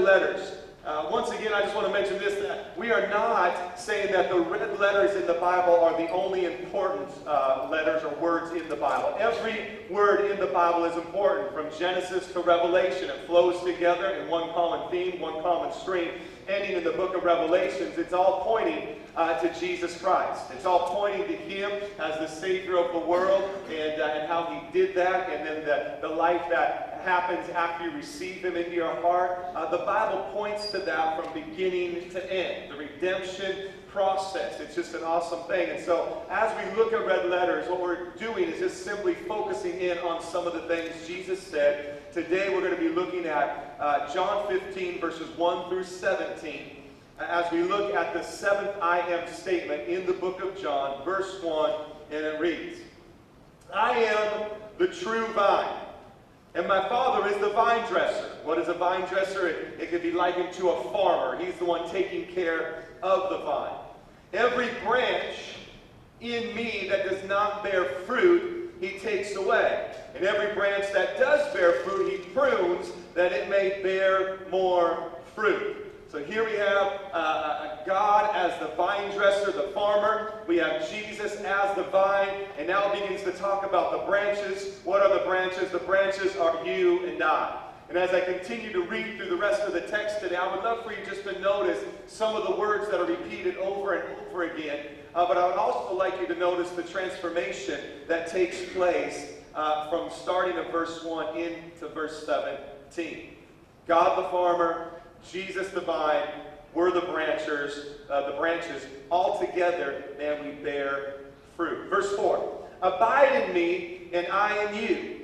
letters. Uh, once again, I just want to mention this that we are not saying that the red letters in the Bible are the only important uh, letters or words in the Bible. Every word in the Bible is important, from Genesis to Revelation. It flows together in one common theme, one common stream. Ending in the book of Revelations, it's all pointing uh, to Jesus Christ. It's all pointing to Him as the Savior of the world and, uh, and how He did that, and then the, the life that happens after you receive Him into your heart. Uh, the Bible points to that from beginning to end. Redemption process. It's just an awesome thing. And so, as we look at red letters, what we're doing is just simply focusing in on some of the things Jesus said. Today, we're going to be looking at uh, John 15, verses 1 through 17. As we look at the seventh I am statement in the book of John, verse 1, and it reads I am the true vine and my father is the vine dresser. What is a vine dresser? It, it could be likened to a farmer. He's the one taking care of the vine. Every branch in me that does not bear fruit, he takes away. And every branch that does bear fruit, he prunes that it may bear more fruit. So here we have uh, God as the vine dresser, the farmer. We have Jesus as the vine. And now it begins to talk about the branches. What are the branches? The branches are you and I. And as I continue to read through the rest of the text today, I would love for you just to notice some of the words that are repeated over and over again. Uh, but I would also like you to notice the transformation that takes place uh, from starting at verse 1 into verse 17. God the farmer, Jesus the vine, we're the branches, uh, the branches. All together, man, we bear fruit. Verse 4. Abide in me, and I in you.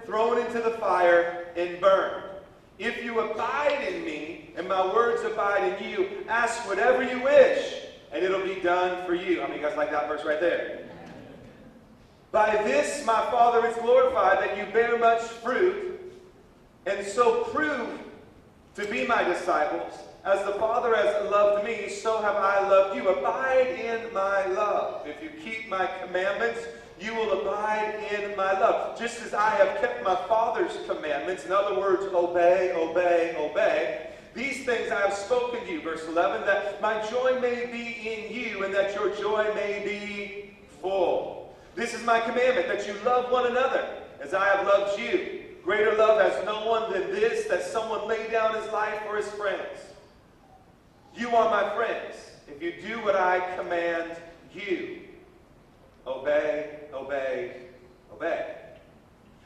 thrown into the fire, and burned. If you abide in me, and my words abide in you, ask whatever you wish, and it'll be done for you. How many of you guys like that verse right there? By this my Father is glorified, that you bear much fruit, and so prove to be my disciples. As the Father has loved me, so have I loved you. Abide in my love. If you keep my commandments, you will abide in my love. Just as I have kept my Father's commandments, in other words, obey, obey, obey. These things I have spoken to you, verse 11, that my joy may be in you and that your joy may be full. This is my commandment, that you love one another as I have loved you. Greater love has no one than this, that someone lay down his life for his friends. You are my friends if you do what I command you. Obey, obey, obey.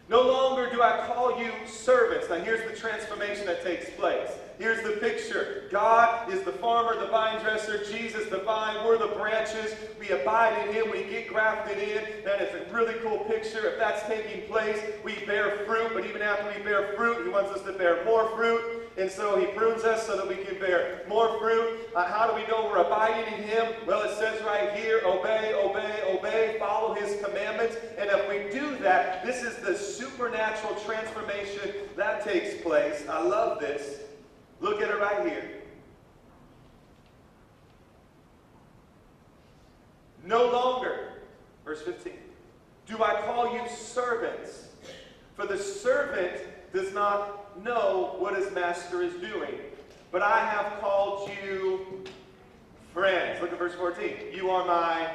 No longer do I call you servants. Now here's the transformation that takes place. Here's the picture. God is the farmer, the vine dresser. Jesus, the vine. We're the branches. We abide in him. We get grafted in. That is a really cool picture. If that's taking place, we bear fruit. But even after we bear fruit, he wants us to bear more fruit. And so he prunes us so that we can bear more fruit. Uh, how do we know we're abiding in him? Well, it says right here, obey, obey, obey, follow his commandments. And if we do that, this is the supernatural transformation that takes place. I love this. Look at it right here. No longer, verse 15, do I call you servants, for the servant does not know what his master is doing. But I have called you friends. Look at verse 14. You are my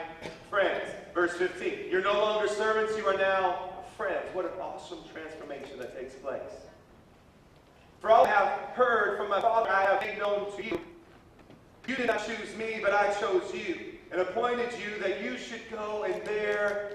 friends. Verse 15. You're no longer servants, you are now friends. What an awesome transformation that takes place. For all I have heard from my Father, I have made known to you. You did not choose me, but I chose you and appointed you that you should go and bear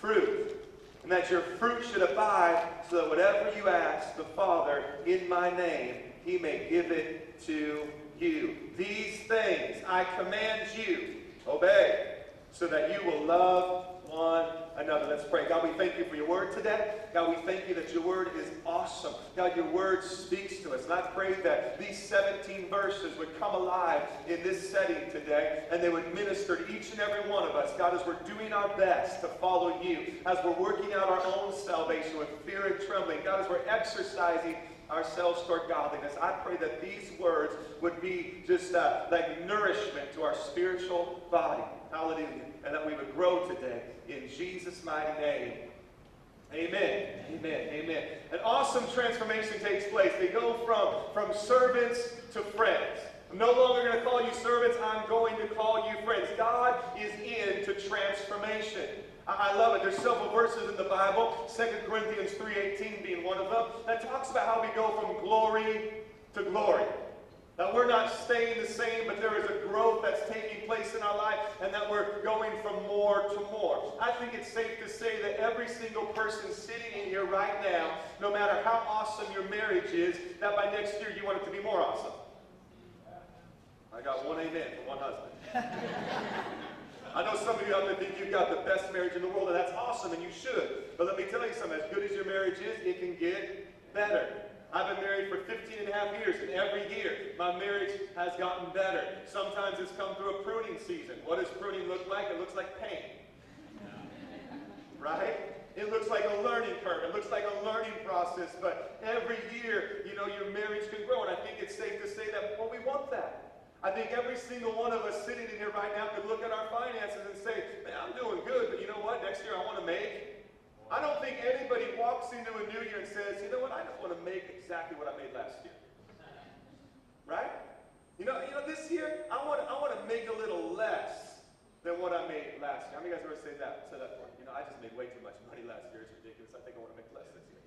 fruit and that your fruit should abide, so that whatever you ask the Father in my name, he may give it to you. These things I command you, obey, so that you will love one another. Let's pray. God, we thank you for your word today. God, we thank you that your word is awesome. God, your word speaks to us. And I pray that these 17 verses would come alive in this setting today and they would minister to each and every one of us. God, as we're doing our best to follow you, as we're working out our own salvation with fear and trembling, God, as we're exercising ourselves toward godliness. I pray that these words would be just uh, like nourishment to our spiritual body. Hallelujah. And that we would grow today in Jesus' mighty name. Amen. Amen. Amen. An awesome transformation takes place. They go from, from servants to friends. I'm no longer going to call you servants. I'm going to call you friends. God is into transformation. I love it. There's several verses in the Bible, 2 Corinthians 3.18 being one of them, that talks about how we go from glory to glory. That we're not staying the same, but there is a growth that's taking place in our life, and that we're going from more to more. I think it's safe to say that every single person sitting in here right now, no matter how awesome your marriage is, that by next year you want it to be more awesome. I got one amen for one husband. I know some of you out there think you've got the best marriage in the world, and that's awesome, and you should. But let me tell you something, as good as your marriage is, it can get better. I've been married for 15 and a half years, and every year my marriage has gotten better. Sometimes it's come through a pruning season. What does pruning look like? It looks like pain. Right? It looks like a learning curve. It looks like a learning process, but every year, you know, your marriage can grow, and I think it's safe to say that, well, we want that. I think every single one of us sitting in here right now could look at our finances and say, man, I'm doing good, but you know what? Next year I want to make. I don't think anybody walks into a new year and says, you know what? I just want to make exactly what I made last year. Right? You know, you know, this year I want, I want to make a little less than what I made last year. How many of you guys ever say that? Say that for me. You know, I just made way too much money last year. It's ridiculous. I think I want to make less this year.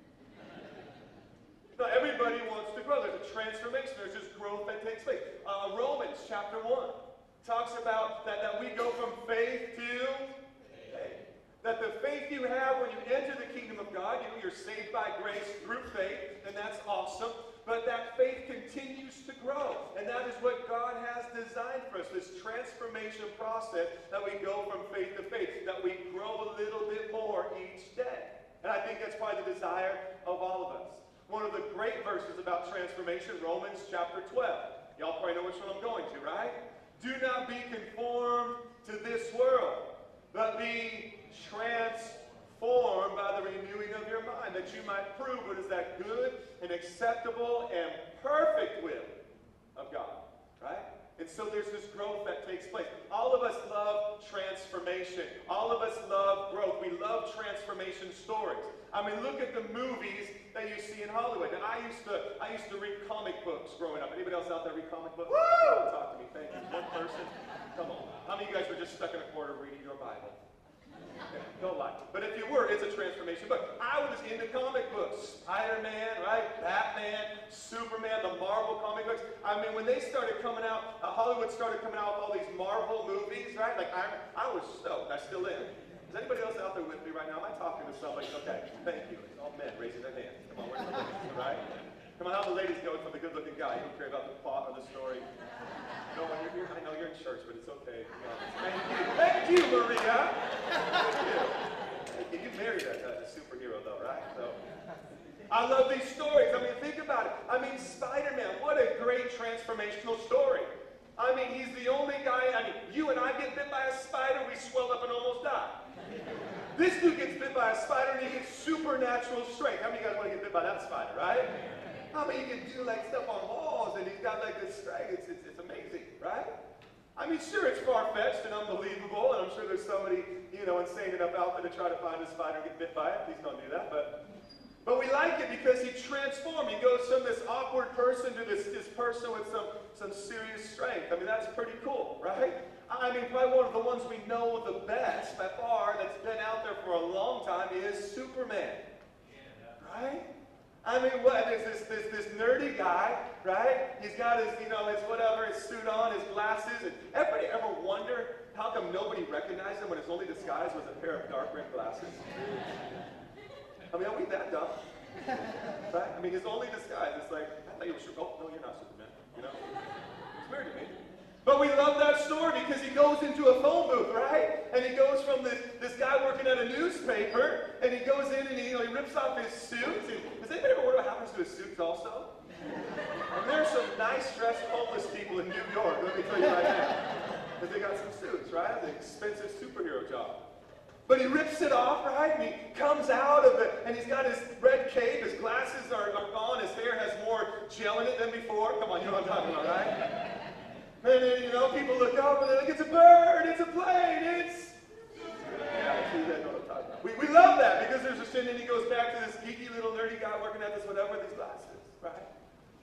Now, everybody wants to grow. There's a transformation. There's just growth that takes place. Uh, Romans chapter 1 talks about that, that we go from faith to. That the faith you have when you enter the kingdom of God, you you're saved by grace through faith, and that's awesome. But that faith continues to grow. And that is what God has designed for us, this transformation process that we go from faith to faith, that we grow a little bit more each day. And I think that's probably the desire of all of us. One of the great verses about transformation, Romans chapter 12. Y'all probably know which one I'm going to, right? Do not be conformed to this world, but be transformed by the renewing of your mind, that you might prove what is that good and acceptable and perfect will of God, right? And so there's this growth that takes place. All of us love transformation. All of us love growth. We love transformation stories. I mean, look at the movies that you see in Hollywood. And I used to, I used to read comic books growing up. Anybody else out there read comic books? Woo! Talk to me. Thank you. One person. Come on. How many of you guys were just stuck in a corner reading your Bible? Don't lie. But if you were, it's a transformation book. I was into comic books. Spider-Man, right? Batman, Superman, the Marvel comic books. I mean, when they started coming out, uh, Hollywood started coming out with all these Marvel movies, right? Like, I, I was stoked. I still am. Is anybody else out there with me right now? Am I talking to somebody? Okay, thank you. All men raising their hands. Come on, ladies, right? Come on, how the ladies going for the good-looking guy? You don't care about the plot or the story. No, you're here, I know you're in church, but it's okay. Thank you. Thank you, Maria. Thank you. You. Married a, a superhero, though, right? So. I love these stories. I mean, think about it. I mean, Spider-Man, what a great transformational story. I mean, he's the only guy, I mean, you and I get bit by a spider, we swell up and almost die. This dude gets bit by a spider and he gets supernatural strength. How many of you guys want to get bit by that spider, right? How many you can do like stuff on walls and he's got like this strength? It's, amazing, right? I mean, sure, it's far-fetched and unbelievable, and I'm sure there's somebody, you know, insane enough out there to try to find a spider and get bit by it. Please don't do that, but but we like it because he transformed. He goes from this awkward person to this, this person with some, some serious strength. I mean, that's pretty cool, right? I mean, probably one of the ones we know the best by far that's been out there for a long time is Superman. Right? I mean, what is this, this, this nerdy guy, right? He's got his, you know, his whatever, his suit on, his glasses. And everybody ever wonder how come nobody recognized him when his only disguise was a pair of dark rimmed glasses? I mean, are we that dumb? Right? I mean, his only disguise is like, I thought you were. Oh, no, you're not Superman. You know? It's weird to me. But we love that story because he goes into a phone booth, right? And he goes from this, this guy working at a newspaper, and he goes in and he, you know, he rips off his suit. And does anybody ever wonder what happens to his suits also? And there's some nice dressed homeless people in New York, let me tell you right now. Because they got some suits, right? It's an expensive superhero job. But he rips it off, right? And he comes out of it, and he's got his red cape, his glasses are, are gone, his hair has more gel in it than before. Come on, you know what I'm talking about, right? And then, you know, people look up and they're like, it's a bird, it's a plane, it's. We, we love that because there's a sin, and he goes back to this geeky little nerdy guy working at this whatever his glasses, right?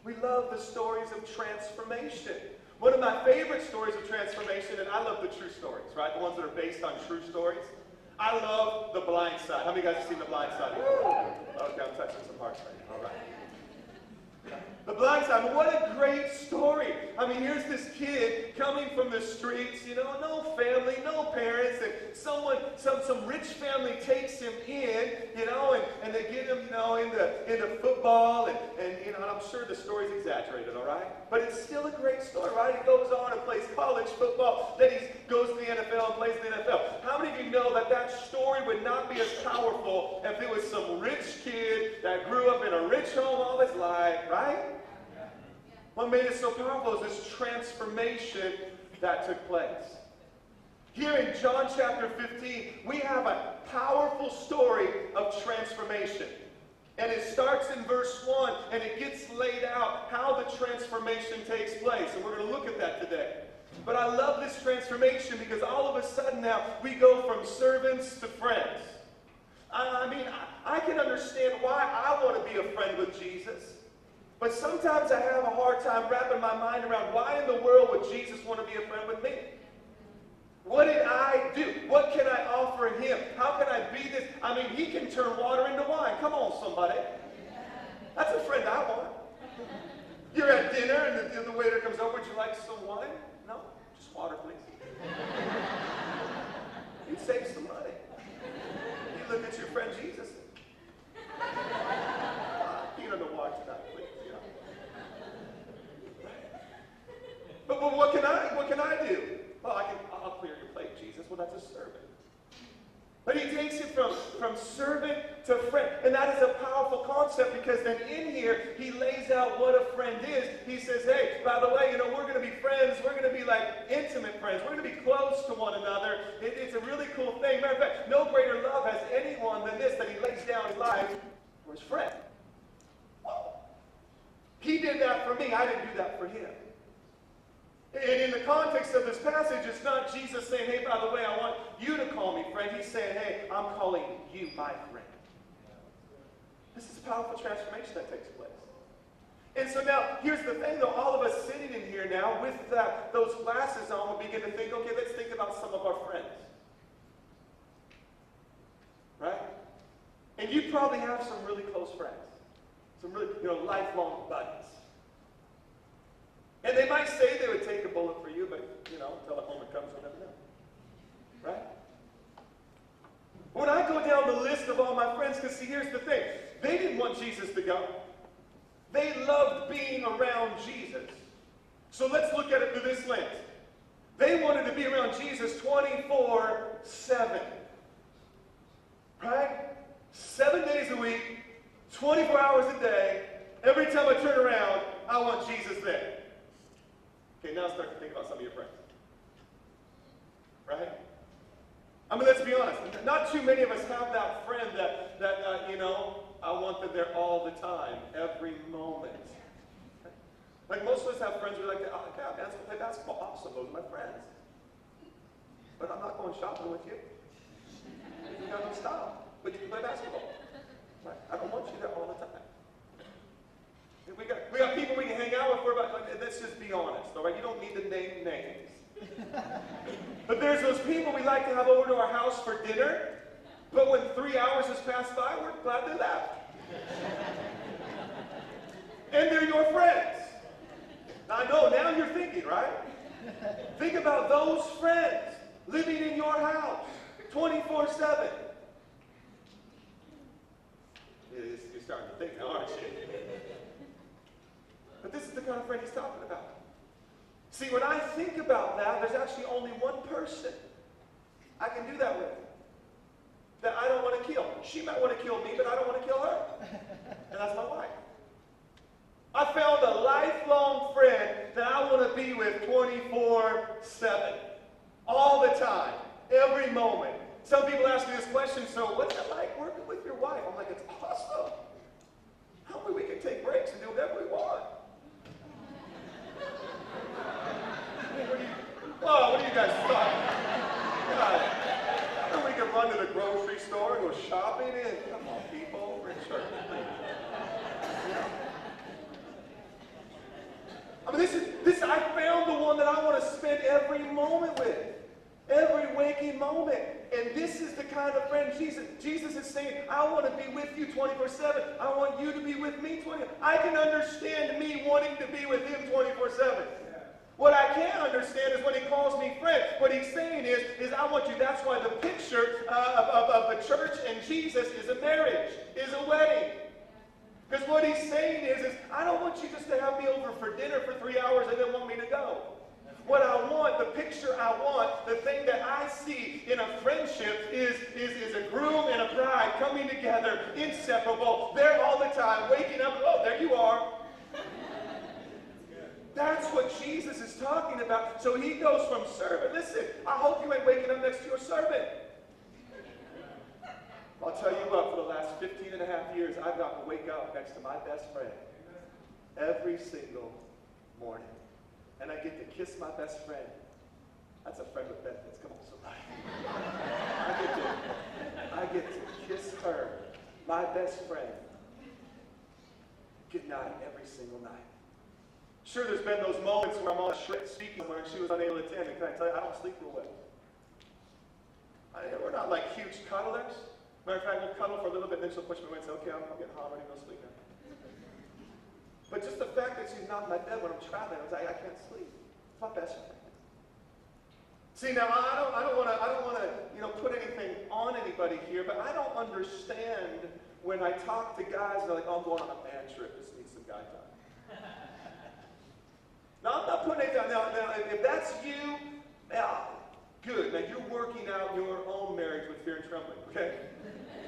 We love the stories of transformation. One of my favorite stories of transformation, and I love the true stories, right? The ones that are based on true stories. I love The Blind Side. How many guys have seen The Blind Side? Okay, I'm touching some hearts right now. All right. The Blind Side, what a great story. I mean, here's this kid coming from the streets, you know, no family, no parents, and someone, some, some rich family takes him in, you know, and, and they get him, you know, into, into football, and, and, you know, and I'm sure the story's exaggerated, all right? But it's still a great story, right? He goes on and plays college football, then he goes to the NFL and plays in the NFL. How many of you know that that story would not be as powerful if it was some rich kid that grew up in a rich home all his life, right? What made it so powerful is this transformation that took place. Here in John chapter 15, we have a powerful story of transformation. And it starts in verse 1, and it gets laid out how the transformation takes place. And we're going to look at that today. But I love this transformation because all of a sudden now we go from servants to friends. I, mean, I can understand why I want to be a friend with Jesus. But sometimes I have a hard time wrapping my mind around why in the world would Jesus want to be a friend with me? What did I do? What can I offer him? How can I be this? I mean, he can turn water into wine. Come on, somebody. That's a friend I want. You're at dinner and the, the waiter comes over. Would you like some wine? No, just water, please. you save some money. You look at your friend Jesus. You don't know why tonight, please. You know. But what can I what can I do? Well, I can I'll clear your plate, Jesus. Well, that's a servant. But he takes it from, from servant to friend. And that is a powerful concept because then in here, he lays out what a friend is. He says, hey, by the way, you know, we're going to be friends. We're going to be like intimate friends. We're going to be close to one another. It, it's a really cool thing. Matter of fact, no greater love has anyone than this that he lays down his life for his friend. He did that for me. I didn't do that for him. And in the context of this passage, it's not Jesus saying, hey, by the way, I want you to call me friend. He's saying, hey, I'm calling you my friend. This is a powerful transformation that takes place. And so now, here's the thing, though. All of us sitting in here now with that, those glasses on, we begin to think, okay, let's think about some of our friends. Right? And you probably have some really close friends. Some really, you know, lifelong buddies. And they might say they would bullet for you, but, you know, until the moment comes, we'll never know. Right? When I go down the list of all my friends, because see, here's the thing. They didn't want Jesus to go. They loved being around Jesus. So let's look at it through this lens. They wanted to be around Jesus 24 7. Right? Seven days a week, 24 hours a day. Every time I turn around, I want Jesus there. Okay, now start to think about some of your friends. Right? I mean, let's be honest. Not too many of us have that friend that, that uh, you know, I want them there all the time, every moment. Like most of us have friends we like to, oh, okay, I'll play basketball. Awesome, those are my friends. But I'm not going shopping with you. You got no style, but you can play basketball. Right? I don't want you there all the time. We got, we got people we can hang out with. For about, let's just be honest, all right? You don't need to name names. but there's those people we like to have over to our house for dinner. But when three hours has passed by, we're glad they left. and they're your friends. Now, I know, now you're thinking, right? Think about those friends living in your house 24 7. You're starting to think now, aren't you? But this is the kind of friend he's talking about. See, when I think about that, there's actually only one person I can do that with that I don't want to kill. She might want to kill me, but I don't want to kill her. And that's my wife. I found a lifelong friend that I want to be with 24 7. All the time. Every moment. Some people ask me this question so, what's it like working with your wife? I'm like, it's awesome. How many we can take breaks and do whatever we want. what, do you, oh, what do you guys thought? God. And we can run to the grocery store and go shopping and come on, people, in church. I mean, this is this. I found the one that I want to spend every moment with, every waking moment. And this is the kind of friend Jesus. Jesus is saying, "I want to be with you 24/7. I want you to be with me 20." I can understand me wanting to be with Him 24/7. What I can't understand is when he calls me friend. What he's saying is, is I want you. That's why the picture uh, of, of, of the church and Jesus is a marriage, is a wedding. Because what he's saying is, is I don't want you just to have me over for dinner for three hours and then want me to go. What I want, the picture I want, the thing that I see in a friendship is, is, is a groom and a bride coming together, inseparable, there all the time, waking up, oh, there you are. That's what Jesus is talking about. So he goes from servant. Listen, I hope you ain't waking up next to your servant. I'll tell you what, for the last 15 and a half years, I've got to wake up next to my best friend every single morning. And I get to kiss my best friend. That's a friend with benefits. Come on, somebody. I get to, I get to kiss her, my best friend. Good night every single night. Sure, there's been those moments where I'm on a trip speaking somewhere and she was unable to attend. And can I tell you, I don't sleep real well. I, we're not like huge cuddlers. Matter of fact, we'll cuddle for a little bit, and then she'll push me away and say, okay, I'm, I'm getting hot, I'm ready to go sleep now. But just the fact that she's not in my bed when I'm traveling, I like, I can't sleep. It's my best friend. See, now I don't, I don't want to, I don't want to, you know, put anything on anybody here, but I don't understand when I talk to guys, they're like, oh, I'm going on a bad trip, just need some guy time. now, I'm not putting it down. Now, now, if that's you, now, good. Now, you're working out your own marriage with fear and trembling, okay?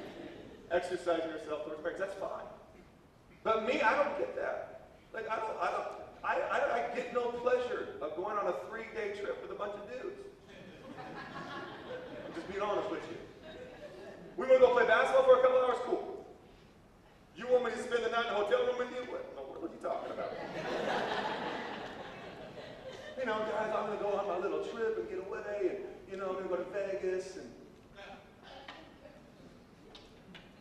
exercising yourself towards marriage. That's fine. But me, I don't get that. Like, I don't, I don't, I, I, I get no pleasure of going on a three-day trip with a bunch of dudes. I'm just being honest with you. We want to go play basketball for a couple hours? Cool. You want me to spend the night in a hotel room with you? What, what are you talking about? You know, guys, I'm going to go on my little trip and get away, and, you know, I'm going to go to Vegas and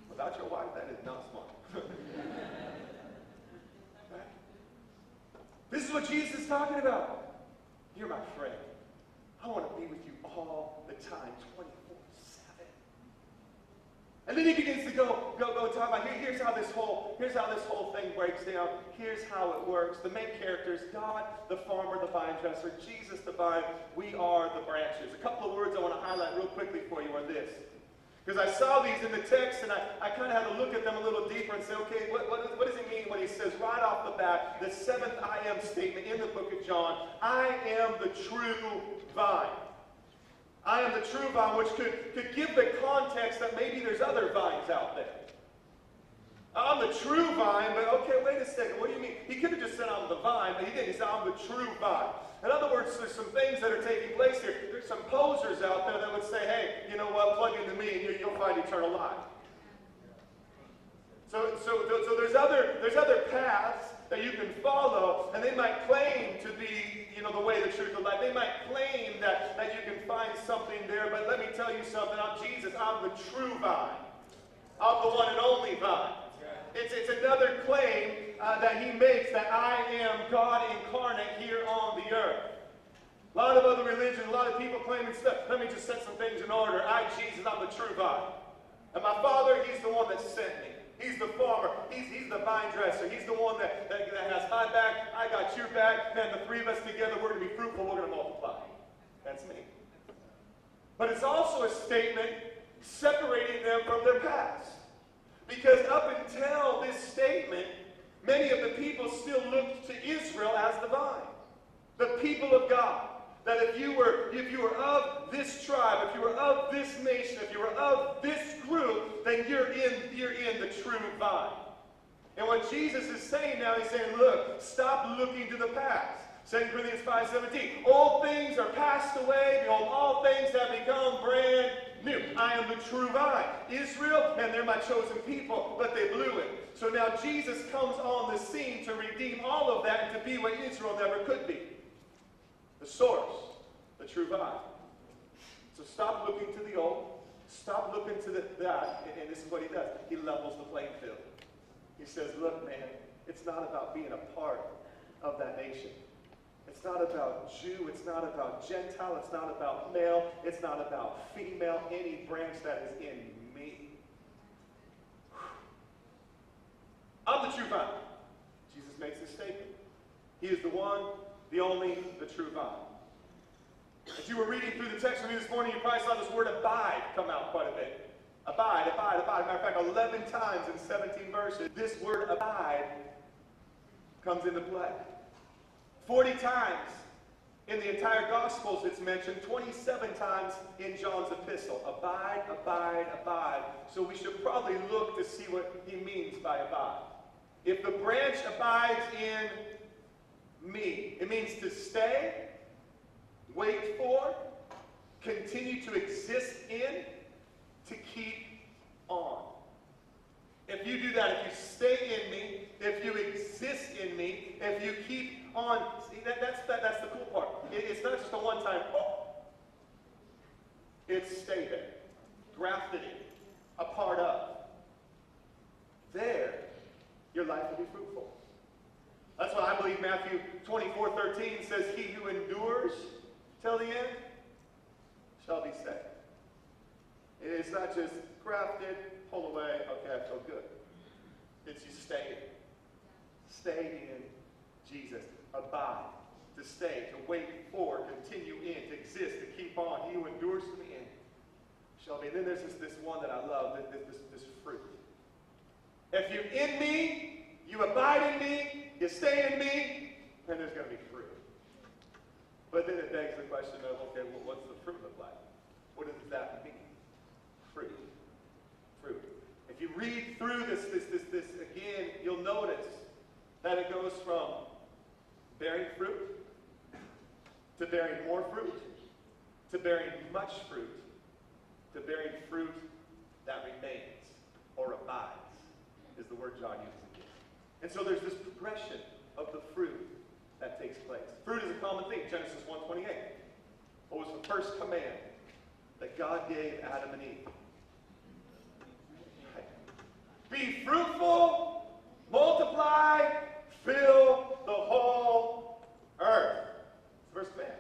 Without your wife, that is not smart. This is what Jesus is talking about. You're my friend. I want to be with you all the time, 24 7. And then he begins to go, go, go talk about here, here's how this whole, here's how this whole thing breaks down. Here's how it works. The main characters, God, the farmer, the vine dresser, Jesus, the vine, we are the branches. A couple of words I want to highlight real quickly for you are this. Because I saw these in the text and I, I kind of had to look at them a little deeper and say, okay, what, what, what does he mean when he says right off the bat, the seventh I am statement in the book of John, I am the true vine. I am the true vine, which could, could give the context that maybe there's other vines out there. I'm the true vine, but okay, wait a second. What do you mean? He could have just said I'm the vine, but he didn't. He said I'm the true vine. In other words, there's some things that are taking place here. There's some posers out there that would say, hey, you know what, plug into me and you, will find eternal life. So, so, so there's other there's other paths that you can follow, and they might claim to be, you know, the way, the truth, the life. They might claim that, that you can find something there, but let me tell you something. I'm Jesus. I'm the true vine. I'm the one and only vine. It's, it's another claim uh, that he makes that I am God incarnate here on the earth. A lot of other religions, a lot of people claiming stuff. Let me just set some things in order. I, Jesus, I'm the true vine. And my Father, He's the one that sent me. He's the farmer. He's, he's the vine dresser. He's the one that, that, that has my back. I got your back. Man, the three of us together, we're going to be fruitful. We're going to multiply. That's me. But it's also a statement separating them from their past. Because up until this statement, many of the people still looked to Israel as the vine. the people of God. That if you were if you were of this tribe, if you were of this nation, if you were of this group, then you're in you're in the true vine. And what Jesus is saying now, he's saying, look, stop looking to the past. 2 Corinthians 5.17, All things are passed away. Behold, all things have become brand new. I am the true vine. Israel, and they're my chosen people, but they blew it. So now Jesus comes on the scene to redeem all of that and to be what Israel never could be. The source, the true vine. So stop looking to the old. Stop looking to the, that. And this is what he does. He levels the playing field. He says, look, man, it's not about being a part of that nation. It's not about Jew, it's not about Gentile, it's not about male, it's not about female, any branch that is in me. I'm the true vine. Jesus makes this statement. He is the one, the only, the true vine. As you were reading through the text with me this morning, you probably saw this word abide come out quite a bit. Abide, abide, abide. Matter of fact, 11 times in 17 verses, this word abide comes into play. 40 times in the entire Gospels it's mentioned, 27 times in John's epistle. Abide, abide, abide. So we should probably look to see what he means by abide. If the branch abides in me, it means to stay, wait for, continue to exist in, to keep on. If you do that, if you stay in me, if you exist in me, if you keep on, see, that, that's, that, that's the cool part. It, it's not just a one time, oh. It's stay there, grafted in, a part of. There, your life will be fruitful. That's why I believe Matthew 24 13 says, He who endures till the end shall be saved. It's not just grafted, pull away, okay, I feel good. It's you stay. Stay in Jesus. Abide. To stay, to wait for, continue in, to exist, to keep on. He who endures to the end shall be. And then there's this, this one that I love, this, this, this fruit. If you're in me, you abide in me, you stay in me, then there's going to be fruit. But then it begs the question of, okay, well, what's the fruit look like? What does that mean? Fruit. Fruit. If you read through this, this, this, this again, you'll notice that it goes from bearing fruit to bearing more fruit to bearing much fruit to bearing fruit that remains or abides is the word John uses. And so there's this progression of the fruit that takes place. Fruit is a common thing. Genesis 1.28. What was the first command that God gave Adam and Eve? Be fruitful, multiply, fill the whole earth. First command.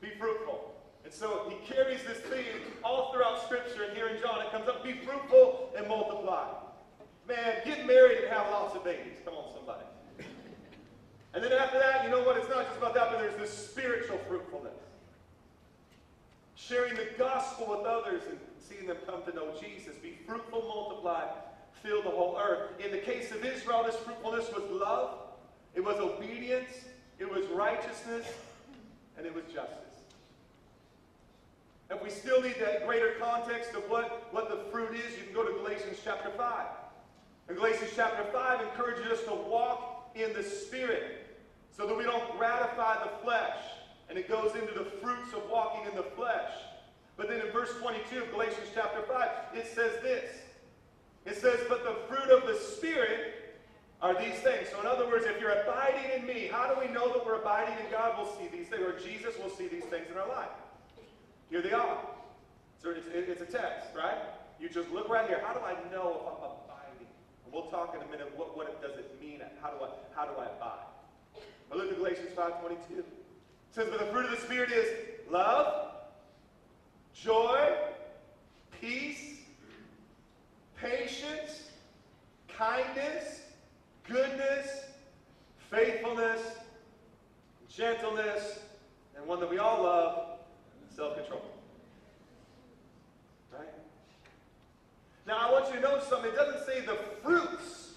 Be fruitful. And so he carries this theme all throughout Scripture, and here in John it comes up be fruitful and multiply. Man, get married and have lots of babies. Come on, somebody. And then after that, you know what? It's not just about that, but there's this spiritual fruitfulness. Sharing the gospel with others and seeing them come to know Jesus. Be fruitful, multiply, fill the whole earth. In the case of Israel, this fruitfulness was love, it was obedience, it was righteousness, and it was justice. And we still need that greater context of what, what the fruit is, you can go to Galatians chapter 5. And Galatians chapter 5 encourages us to walk in the Spirit so that we don't gratify the flesh. And it goes into the fruits of walking in the flesh. But then in verse 22 of Galatians chapter 5, it says this it says, but the fruit of the Spirit are these things. So in other words, if you're abiding in me, how do we know that we're abiding in God? We'll see these things, or Jesus will see these things in our life. Here they are. So it's, it's a text, right? You just look right here. How do I know if I'm we'll talk in a minute what, what it, does it mean. How do I, how do I abide? But look at Galatians 5.22. It says, but the fruit of the Spirit is love, joy, peace, patience, kindness, goodness, faithfulness, gentleness, and one that we all love, self-control. Right? Now, I want you to notice something. It doesn't say the fruits,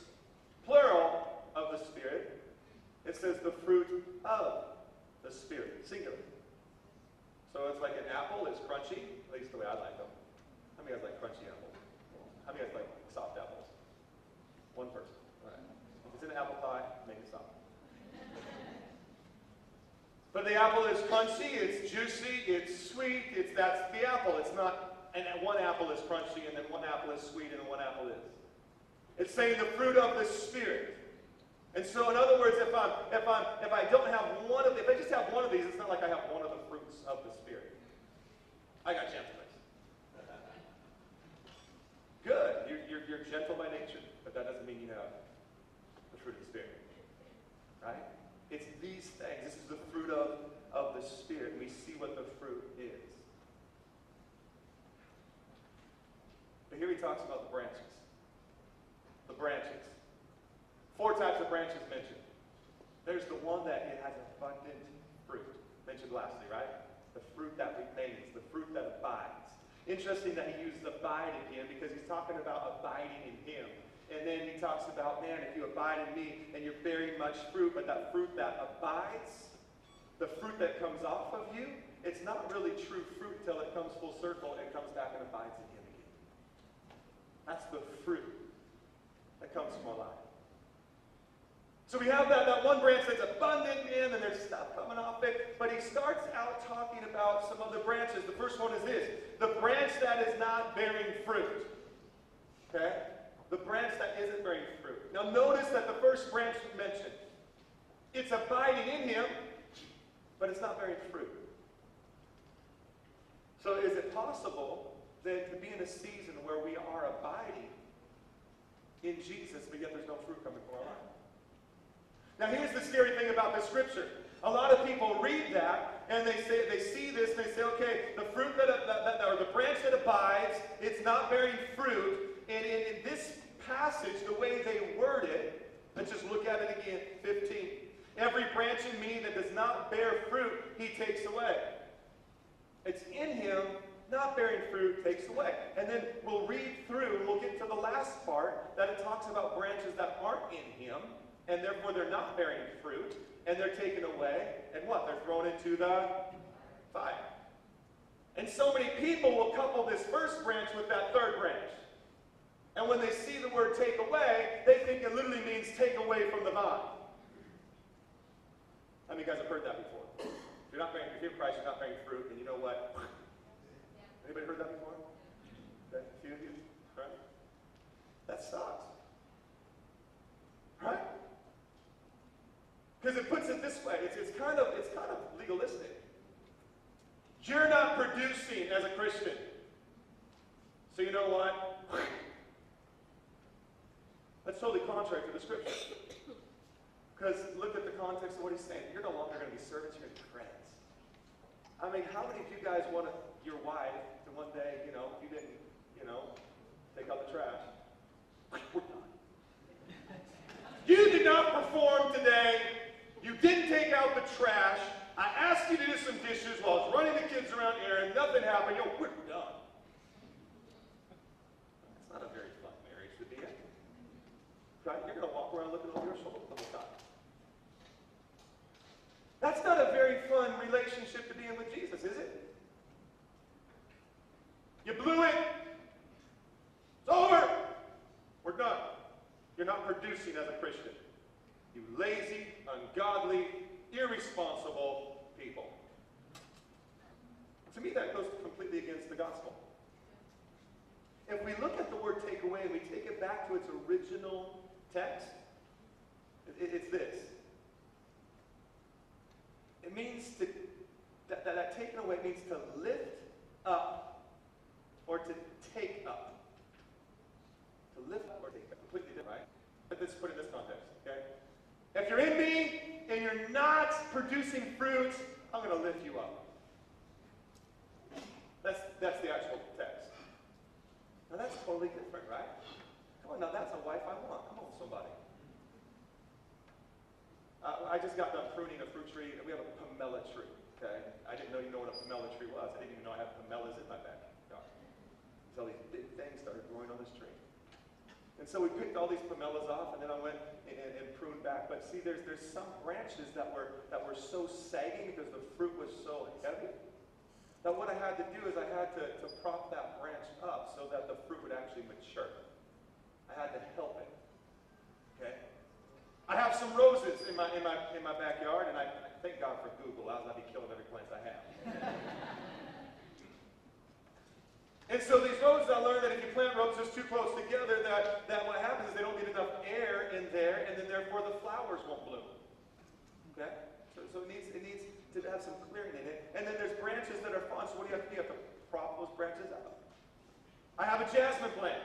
plural, of the Spirit. It says the fruit of the Spirit. Singular. So it's like an apple is crunchy, at least the way I like them. How many guys like crunchy apples? How many guys like soft apples? One person. Right. If it's an apple pie, make it soft. But the apple is crunchy, it's juicy, it's sweet, it's that's the apple. It's not, and that one apple is crunchy, and then one apple is sweet, and one apple is. It's saying the fruit of the Spirit. And so, in other words, if I'm if I'm if I don't have one of if I just have one of these, it's not like I have one of the fruits of the Spirit. I got gentleness. Good. You're, you're, you're gentle by nature, but that doesn't mean you have the fruit of the Spirit. Right? It's these things. This is the fruit of, of the Spirit. We see what the fruit is. But here he talks about the branches. The branches. Four types of branches mentioned. There's the one that it has abundant fruit. Mentioned lastly, right? The fruit that remains, the fruit that abides. Interesting that he uses abide again because he's talking about abiding in him. And then he talks about, man, if you abide in me and you're bearing much fruit, but that fruit that abides, the fruit that comes off of you, it's not really true fruit till it comes full circle and comes back and abides in again. That's the fruit that comes from our life. So we have that, that one branch that's abundant in, and there's stuff coming off it. But he starts out talking about some of the branches. The first one is this the branch that is not bearing fruit. Okay? The branch that isn't bearing fruit. Now notice that the first branch mentioned, it's abiding in him, but it's not bearing fruit. So is it possible to be in a season where we are abiding in Jesus, but yet there's no fruit coming from our life? Now, here's the scary thing about this scripture. A lot of people read that and they say they see this and they say, okay, the fruit that, that, that or the branch that abides, it's not bearing fruit. And in, in this passage, the way they word it, let's just look at it again. 15. Every branch in me that does not bear fruit, he takes away. It's in him, not bearing fruit, takes away. And then we'll read through, we'll get to the last part that it talks about branches that aren't in him and therefore they're not bearing fruit, and they're taken away, and what? They're thrown into the fire. And so many people will couple this first branch with that third branch. And when they see the word take away, they think it literally means take away from the vine. How many guys have heard that before? If you're not bearing, if you're Christ, you're not bearing fruit, and you know what? Anybody heard that before? A few of you? Right? That sucks. Right? Because it puts it this way, it's, it's, kind of, it's kind of legalistic. You're not producing as a Christian. So you know what? That's totally contrary to the scripture. Because look at the context of what he's saying. You're no longer going to be servants, you're going to be friends. I mean, how many of you guys want your wife to one day, you know, you didn't, you know, take out the trash? We're done. You did not perform today. You didn't take out the trash. I asked you to do some dishes while I was running the kids around here, and nothing happened. Yo, we're done. It's not a very fun marriage to be in. Right? You're going to walk around looking over your shoulder the whole time. That's not a very fun relationship to be in with Jesus, is it? You blew it. It's over. We're done. You're not producing as a Christian. You lazy, ungodly, irresponsible people. To me, that goes completely against the gospel. If we look at the word take away and we take it back to its original text, it's this. It means to, that, that, that taken away means to lift up or to take up. To lift up or take up. Completely different, right? But let's put it in this context, okay? If you're in me and you're not producing fruit, I'm going to lift you up. That's, that's the actual text. Now that's totally different, right? Come on, now that's a wife I want. Come on, somebody. Uh, I just got done pruning a fruit tree. We have a pomelo tree, okay? I didn't know you know what a pomelo tree was. I didn't even know I had pomelos in my backyard. Until these big things started growing on this tree. And so we picked all these pomelos off, and then I went and, and, pruned back. But see, there's, there's some branches that were, that were so saggy because the fruit was so heavy that what I had to do is I had to, to prop that branch up so that the fruit would actually mature. I had to help it. Okay? I have some roses in my, in my, in my backyard, and I, I thank God for Google. Else I'd be killing every plant I have. and so these roses, I learned that if you plant roses too close together, that, that what happens is they don't get enough air in there, and then therefore the flowers won't bloom. Okay? So, so it, needs, it needs to have some clearing in it. And then there's branches that are fun. So what do you have to do? You have to prop those branches up. I have a jasmine plant.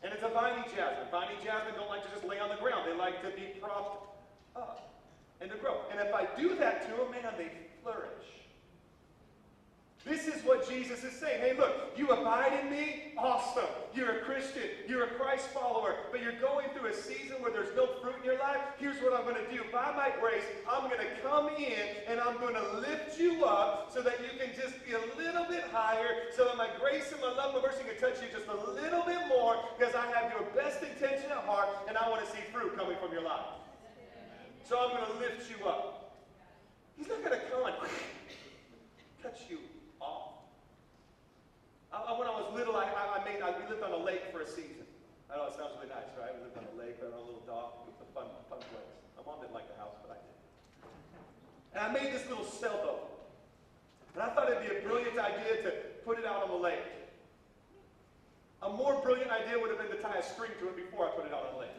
And it's a viney jasmine. Viney jasmine don't like to just lay on the ground. They like to be propped up and to grow. And if I do that to them, man, they flourish. Jesus is saying. Hey, look, you abide in me? Awesome. You're a Christian. You're a Christ follower. But you're going through a season where there's no fruit in your life. Here's what I'm going to do. By my grace, I'm going to come in and I'm going to lift you up so that you can just be a little bit higher, so that my grace and my love and mercy can touch you just a little bit more because I have your best intention at heart and I want to see fruit coming from your life. So I'm going to lift you up. He's not going to come and touch you. I, when I was little, I, I, made, I, we lived on a lake for a season. I know it sounds really nice, right? We lived on a lake, we a little dock. It was a fun, fun place. My mom didn't like the house, but I did. And I made this little sailboat. And I thought it'd be a brilliant idea to put it out on the lake. A more brilliant idea would have been to tie a string to it before I put it out on the lake.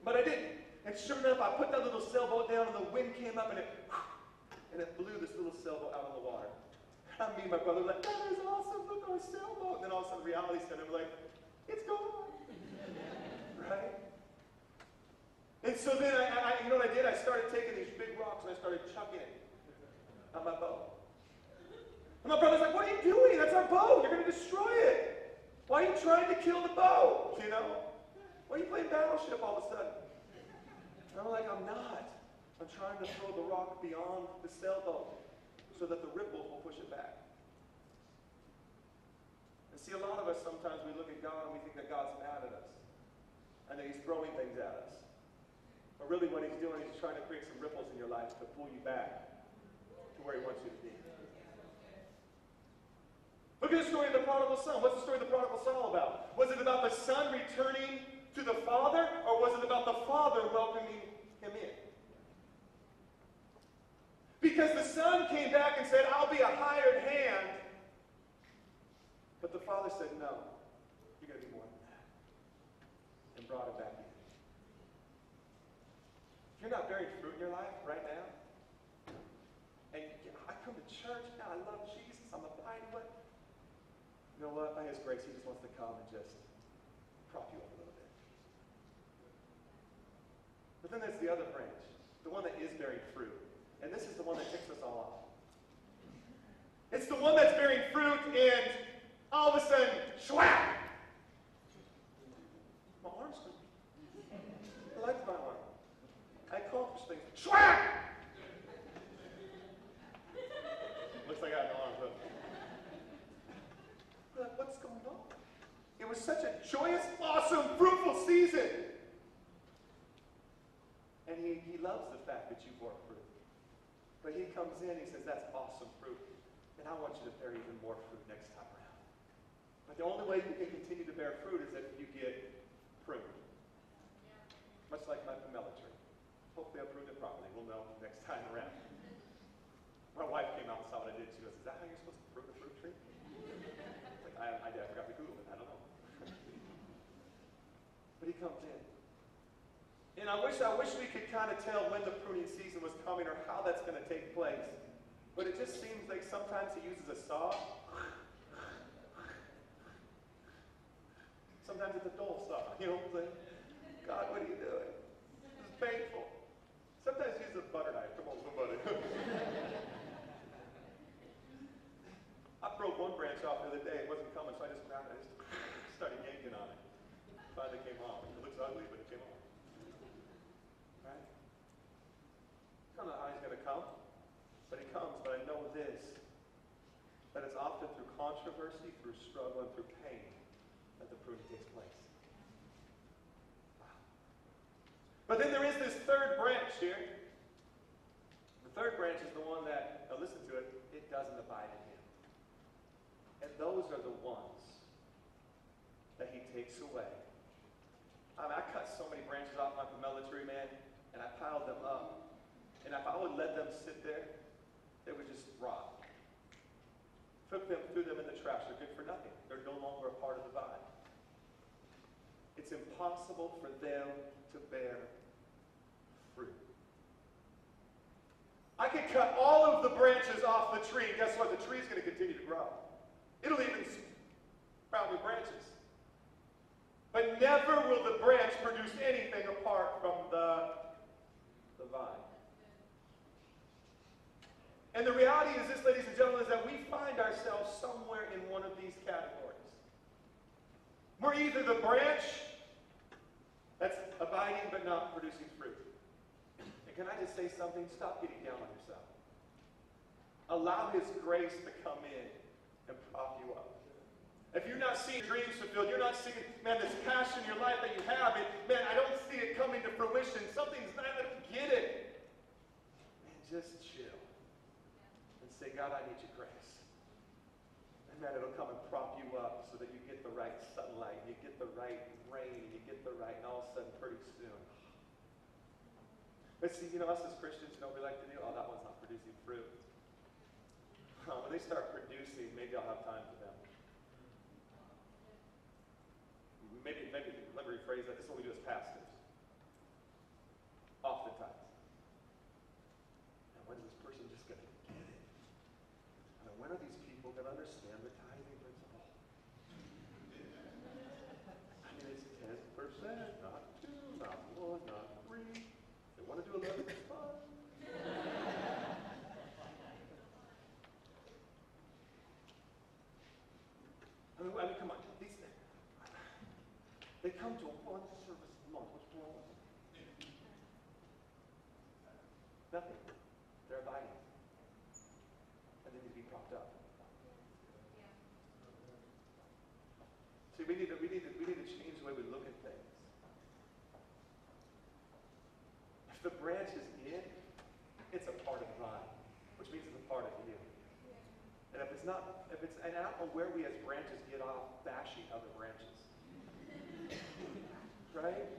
but I didn't. And sure enough, I put that little sailboat down, and the wind came up, and it, and it blew this little sailboat out on the water. And me and my brother were like, that is awesome, look, our sailboat. And then all of a sudden, reality set in, we're like, it's gone. right? And so then, I, I, you know what I did? I started taking these big rocks and I started chucking it on my boat. And my brother's like, what are you doing? That's our boat. You're going to destroy it. Why are you trying to kill the boat? You know? Why are you playing battleship all of a sudden? And I'm like, I'm not. I'm trying to throw the rock beyond the sailboat so that the ripples will push it back. And see, a lot of us sometimes we look at God and we think that God's mad at us and that He's throwing things at us. But really, what He's doing is trying to create some ripples in your life to pull you back to where He wants you to be. Look at the story of the prodigal son. What's the story of the prodigal son all about? Was it about the son returning to the father, or was it about the father welcoming him in? Because the son came back and said, I'll be a hired hand. But the father said, No, you're going to be more than that. And brought him back in. If you're not bearing fruit in your life right now, and I come to church, now I love Jesus, I'm abiding, but you know what? By His grace, He just wants to come and just prop you up a little bit. But then there's the other branch, the one that is bearing fruit. And this is the one that ticks us all off. It's the one that's bearing fruit, and all of a sudden, schwap! My arm's good. I like my arm. I accomplish things. Schwap! Looks like I have no arms, but what's going on? It was such a joyous, awesome, fruitful season. And he, he loves the fact that you bore fruit. But he comes in, he says, that's awesome fruit. And I want you to bear even more fruit next time around. But the only way you can continue to bear fruit is if you get pruned. Much like my pomelo tree. Hopefully I pruned it properly. We'll know next time around. My wife came out and saw what I did. She goes, is that how you're supposed to prune a fruit tree? like, I, I, I forgot to Google it. I don't know. but he comes in. And I wish, I wish we could kind of tell when the pruning season was coming or how that's going to take place. But it just seems like sometimes he uses a saw. Sometimes it's a dull saw. You know what I'm? God, what are you doing? This is painful. Sometimes he uses a butter knife. Come on, somebody. I broke one branch off the other day. It wasn't coming, so I just grabbed it. I just started yanking on it. Finally came off. It looks ugly, but it came off. Right? I don't know how he's going to come, but he comes. But I know this that it's often through controversy, through struggle, and through pain that the pruning takes place. Wow. But then there is this third branch here. The third branch is the one that, now listen to it, it doesn't abide in him. And those are the ones that he takes away. I mean, I cut so many branches off my pomelo tree, man, and I piled them up. And if I would let them sit there, they would just rot. Took them, threw them in the trash. They're good for nothing. They're no longer a part of the vine. It's impossible for them to bear fruit. I could cut all of the branches off the tree. Guess what? The tree is going to continue to grow. It'll even sprout new branches. But never will the branch produce anything apart from the, the vine. And the reality is this, ladies and gentlemen, is that we find ourselves somewhere in one of these categories. We're either the branch that's abiding but not producing fruit. And can I just say something? Stop getting down on yourself. Allow His grace to come in and prop you up. If you're not seeing dreams fulfilled, you're not seeing, man, this passion in your life that you have, and man, I don't see it coming to fruition. Something's not, I don't get it. Man, just chill say, God, I need your grace. And man, it'll come and prop you up so that you get the right sunlight, and you get the right rain, you get the right, and all of a sudden, pretty soon. But see, you know, us as Christians, you know what we like to do? Oh, that one's not producing fruit. when they start producing, maybe I'll have time for them. Maybe, maybe, let me rephrase that. This is what we do as pastors. Oftentimes. And when is this person just going to get it? And when are these people going to understand the tithing principle? I mean, it's 10%, not 2, not 1, not 3. They want to do 11, it's fine. I mean, I mean, come on. These, they come to one service a month. What's wrong with them? Nothing. They're abiding. And they need to be propped up. See, we need to, we need to, we need to change the way we look at things. If the branch is in, it's a part of the vine, which means it's a part of you. And if it's not, if it's, and I don't know where we as branches get off bashing other branches. Right?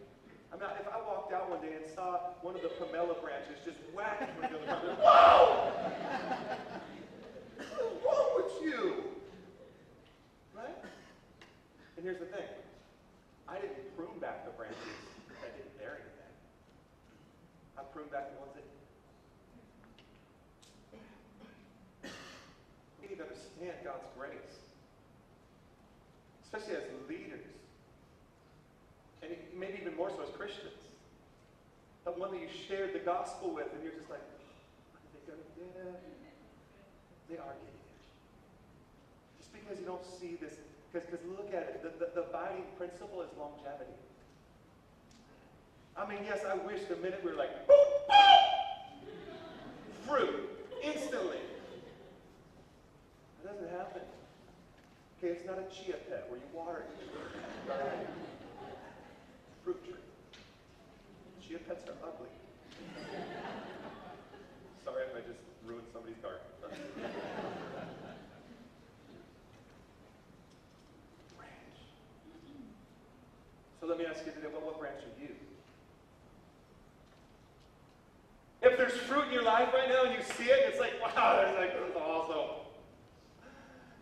I mean, if I walked out one day and saw one of the pomelo branches just whacking the other branch, whoa! What's wrong with you? Right? And here's the thing. I didn't prune back the branches that didn't bear anything. I pruned back the ones that We need to understand God's grace, especially as leaders, and maybe even more so as Christians. The one that you shared the gospel with, and you're just like, oh, are they going to get it? They are getting it. Just because you don't see this, because look at it, the, the, the abiding principle is longevity. I mean, yes, I wish the minute we were like, boop, boop, fruit, instantly. It doesn't happen. Okay, it's not a chia pet where you water it. Fruit tree. Chia pets are ugly. Sorry if I just ruined somebody's garden. branch. So let me ask you today, what branch are you? If there's fruit in your life right now and you see it, it's like, wow, there's like, this is awesome.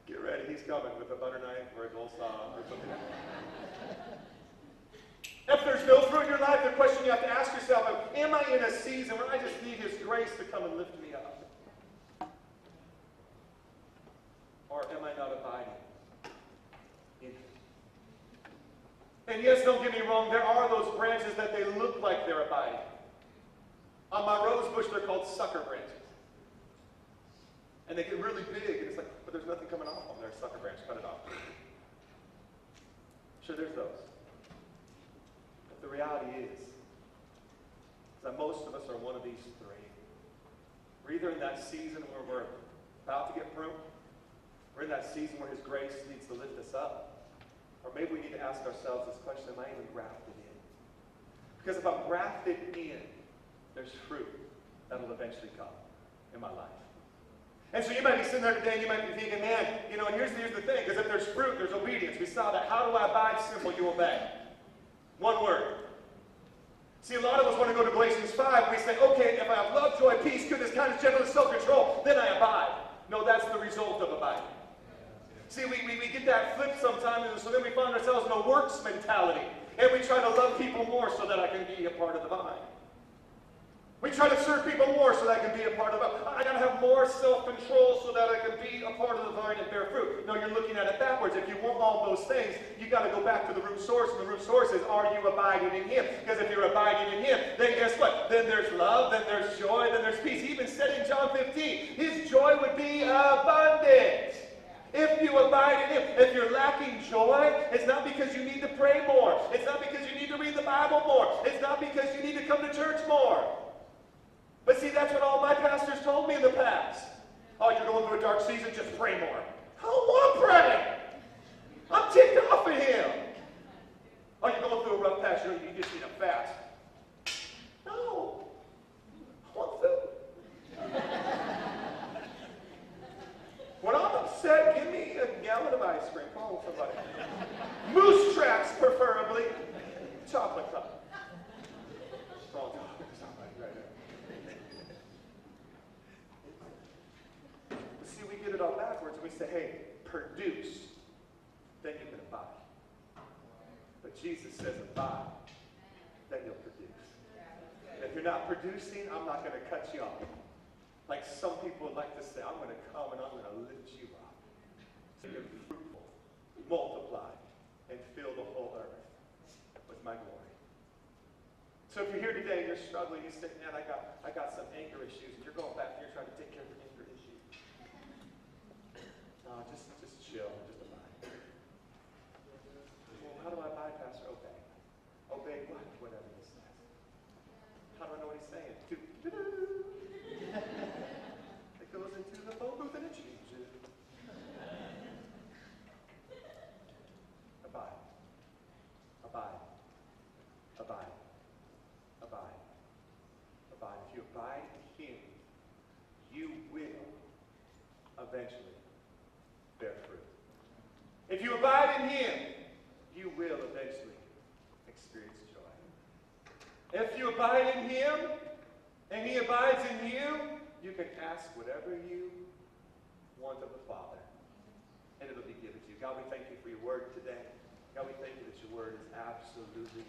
Get ready, he's coming with a butter knife or a gold saw or something. if there's no fruit in your life, the question you have to ask yourself is, am I in a season where I just need his grace to come and lift me up? Or am I not abiding in him? And yes, don't get me wrong, there are those branches that they look like they're abiding. On my rose bush, they're called sucker branches. And they get really big, and it's like, but there's nothing coming off them. They're a sucker branch, cut it off. Sure, there's those. But the reality is, is that most of us are one of these three. We're either in that season where we're about to get pruned, we're in that season where His grace needs to lift us up, or maybe we need to ask ourselves this question, am I even grafted in? Because if I'm grafted in, there's fruit that'll eventually come. in my life. And so you might be sitting there today and you might be thinking, man, you know, and here's, here's the thing, because if there's fruit, there's obedience. We saw that. How do I abide? Simple, you obey. One word. See, a lot of us want to go to Galatians 5. We say, okay, if I have love, joy, peace, goodness, kindness, gentleness, self-control, then I abide. No, that's the result of abiding. See, we, we, we get that flip sometimes, and so then we find ourselves in a works mentality. And we try to love people more so that I can be a part of the vine. We try to serve people more so that I can be a part of it. I got to have more self-control so that I can be a part of the vine and bear fruit. No, you're looking at it backwards. If you want all those things, you got to go back to the root source. And the root source is, are you abiding in Him? Because if you're abiding in Him, then guess what? Then there's love, then there's joy, then there's peace. He even said in John 15, His joy would be abundant. If you abide in Him, if you're lacking joy, it's not because you need to pray more. It's not because you need to read the Bible more. It's not because you need to come to church more. But see, that's what all my pastors told me in the past. Oh, you're going through a dark season, just pray more. I don't praying. I'm ticked off at him. Oh, you're going through a rough patch, you just need a fast. No. I want food. when I'm upset, give me a gallon of ice cream. On, somebody. Moose tracks, preferably. Chocolate cup. Oh, somebody right there. But see, we get it all backwards. We say, hey, produce. Then you can abide. But Jesus says abide. Then you'll produce. And if you're not producing, I'm not going to cut you off. Like some people would like to say, I'm going to come and I'm going to lift you up. So you're fruitful, multiply, and fill the whole earth with my glory. So if you're here today and you're struggling, you say, man, I got, I got some anger issues, and you're going back and you're trying to take care of your. No, just, just chill, just abide. Well, how do I abide, Pastor? Obey. Obey what? Whatever he says. How do I know what he's saying? It goes into the phone booth and it changes. Abide. Abide. Abide. Abide. Abide. If you abide in him, you will eventually you abide in him, you will eventually experience joy. If you abide in him and he abides in you, you can ask whatever you want of the Father, and it'll be given to you. God, we thank you for your word today. God, we thank you that your word is absolutely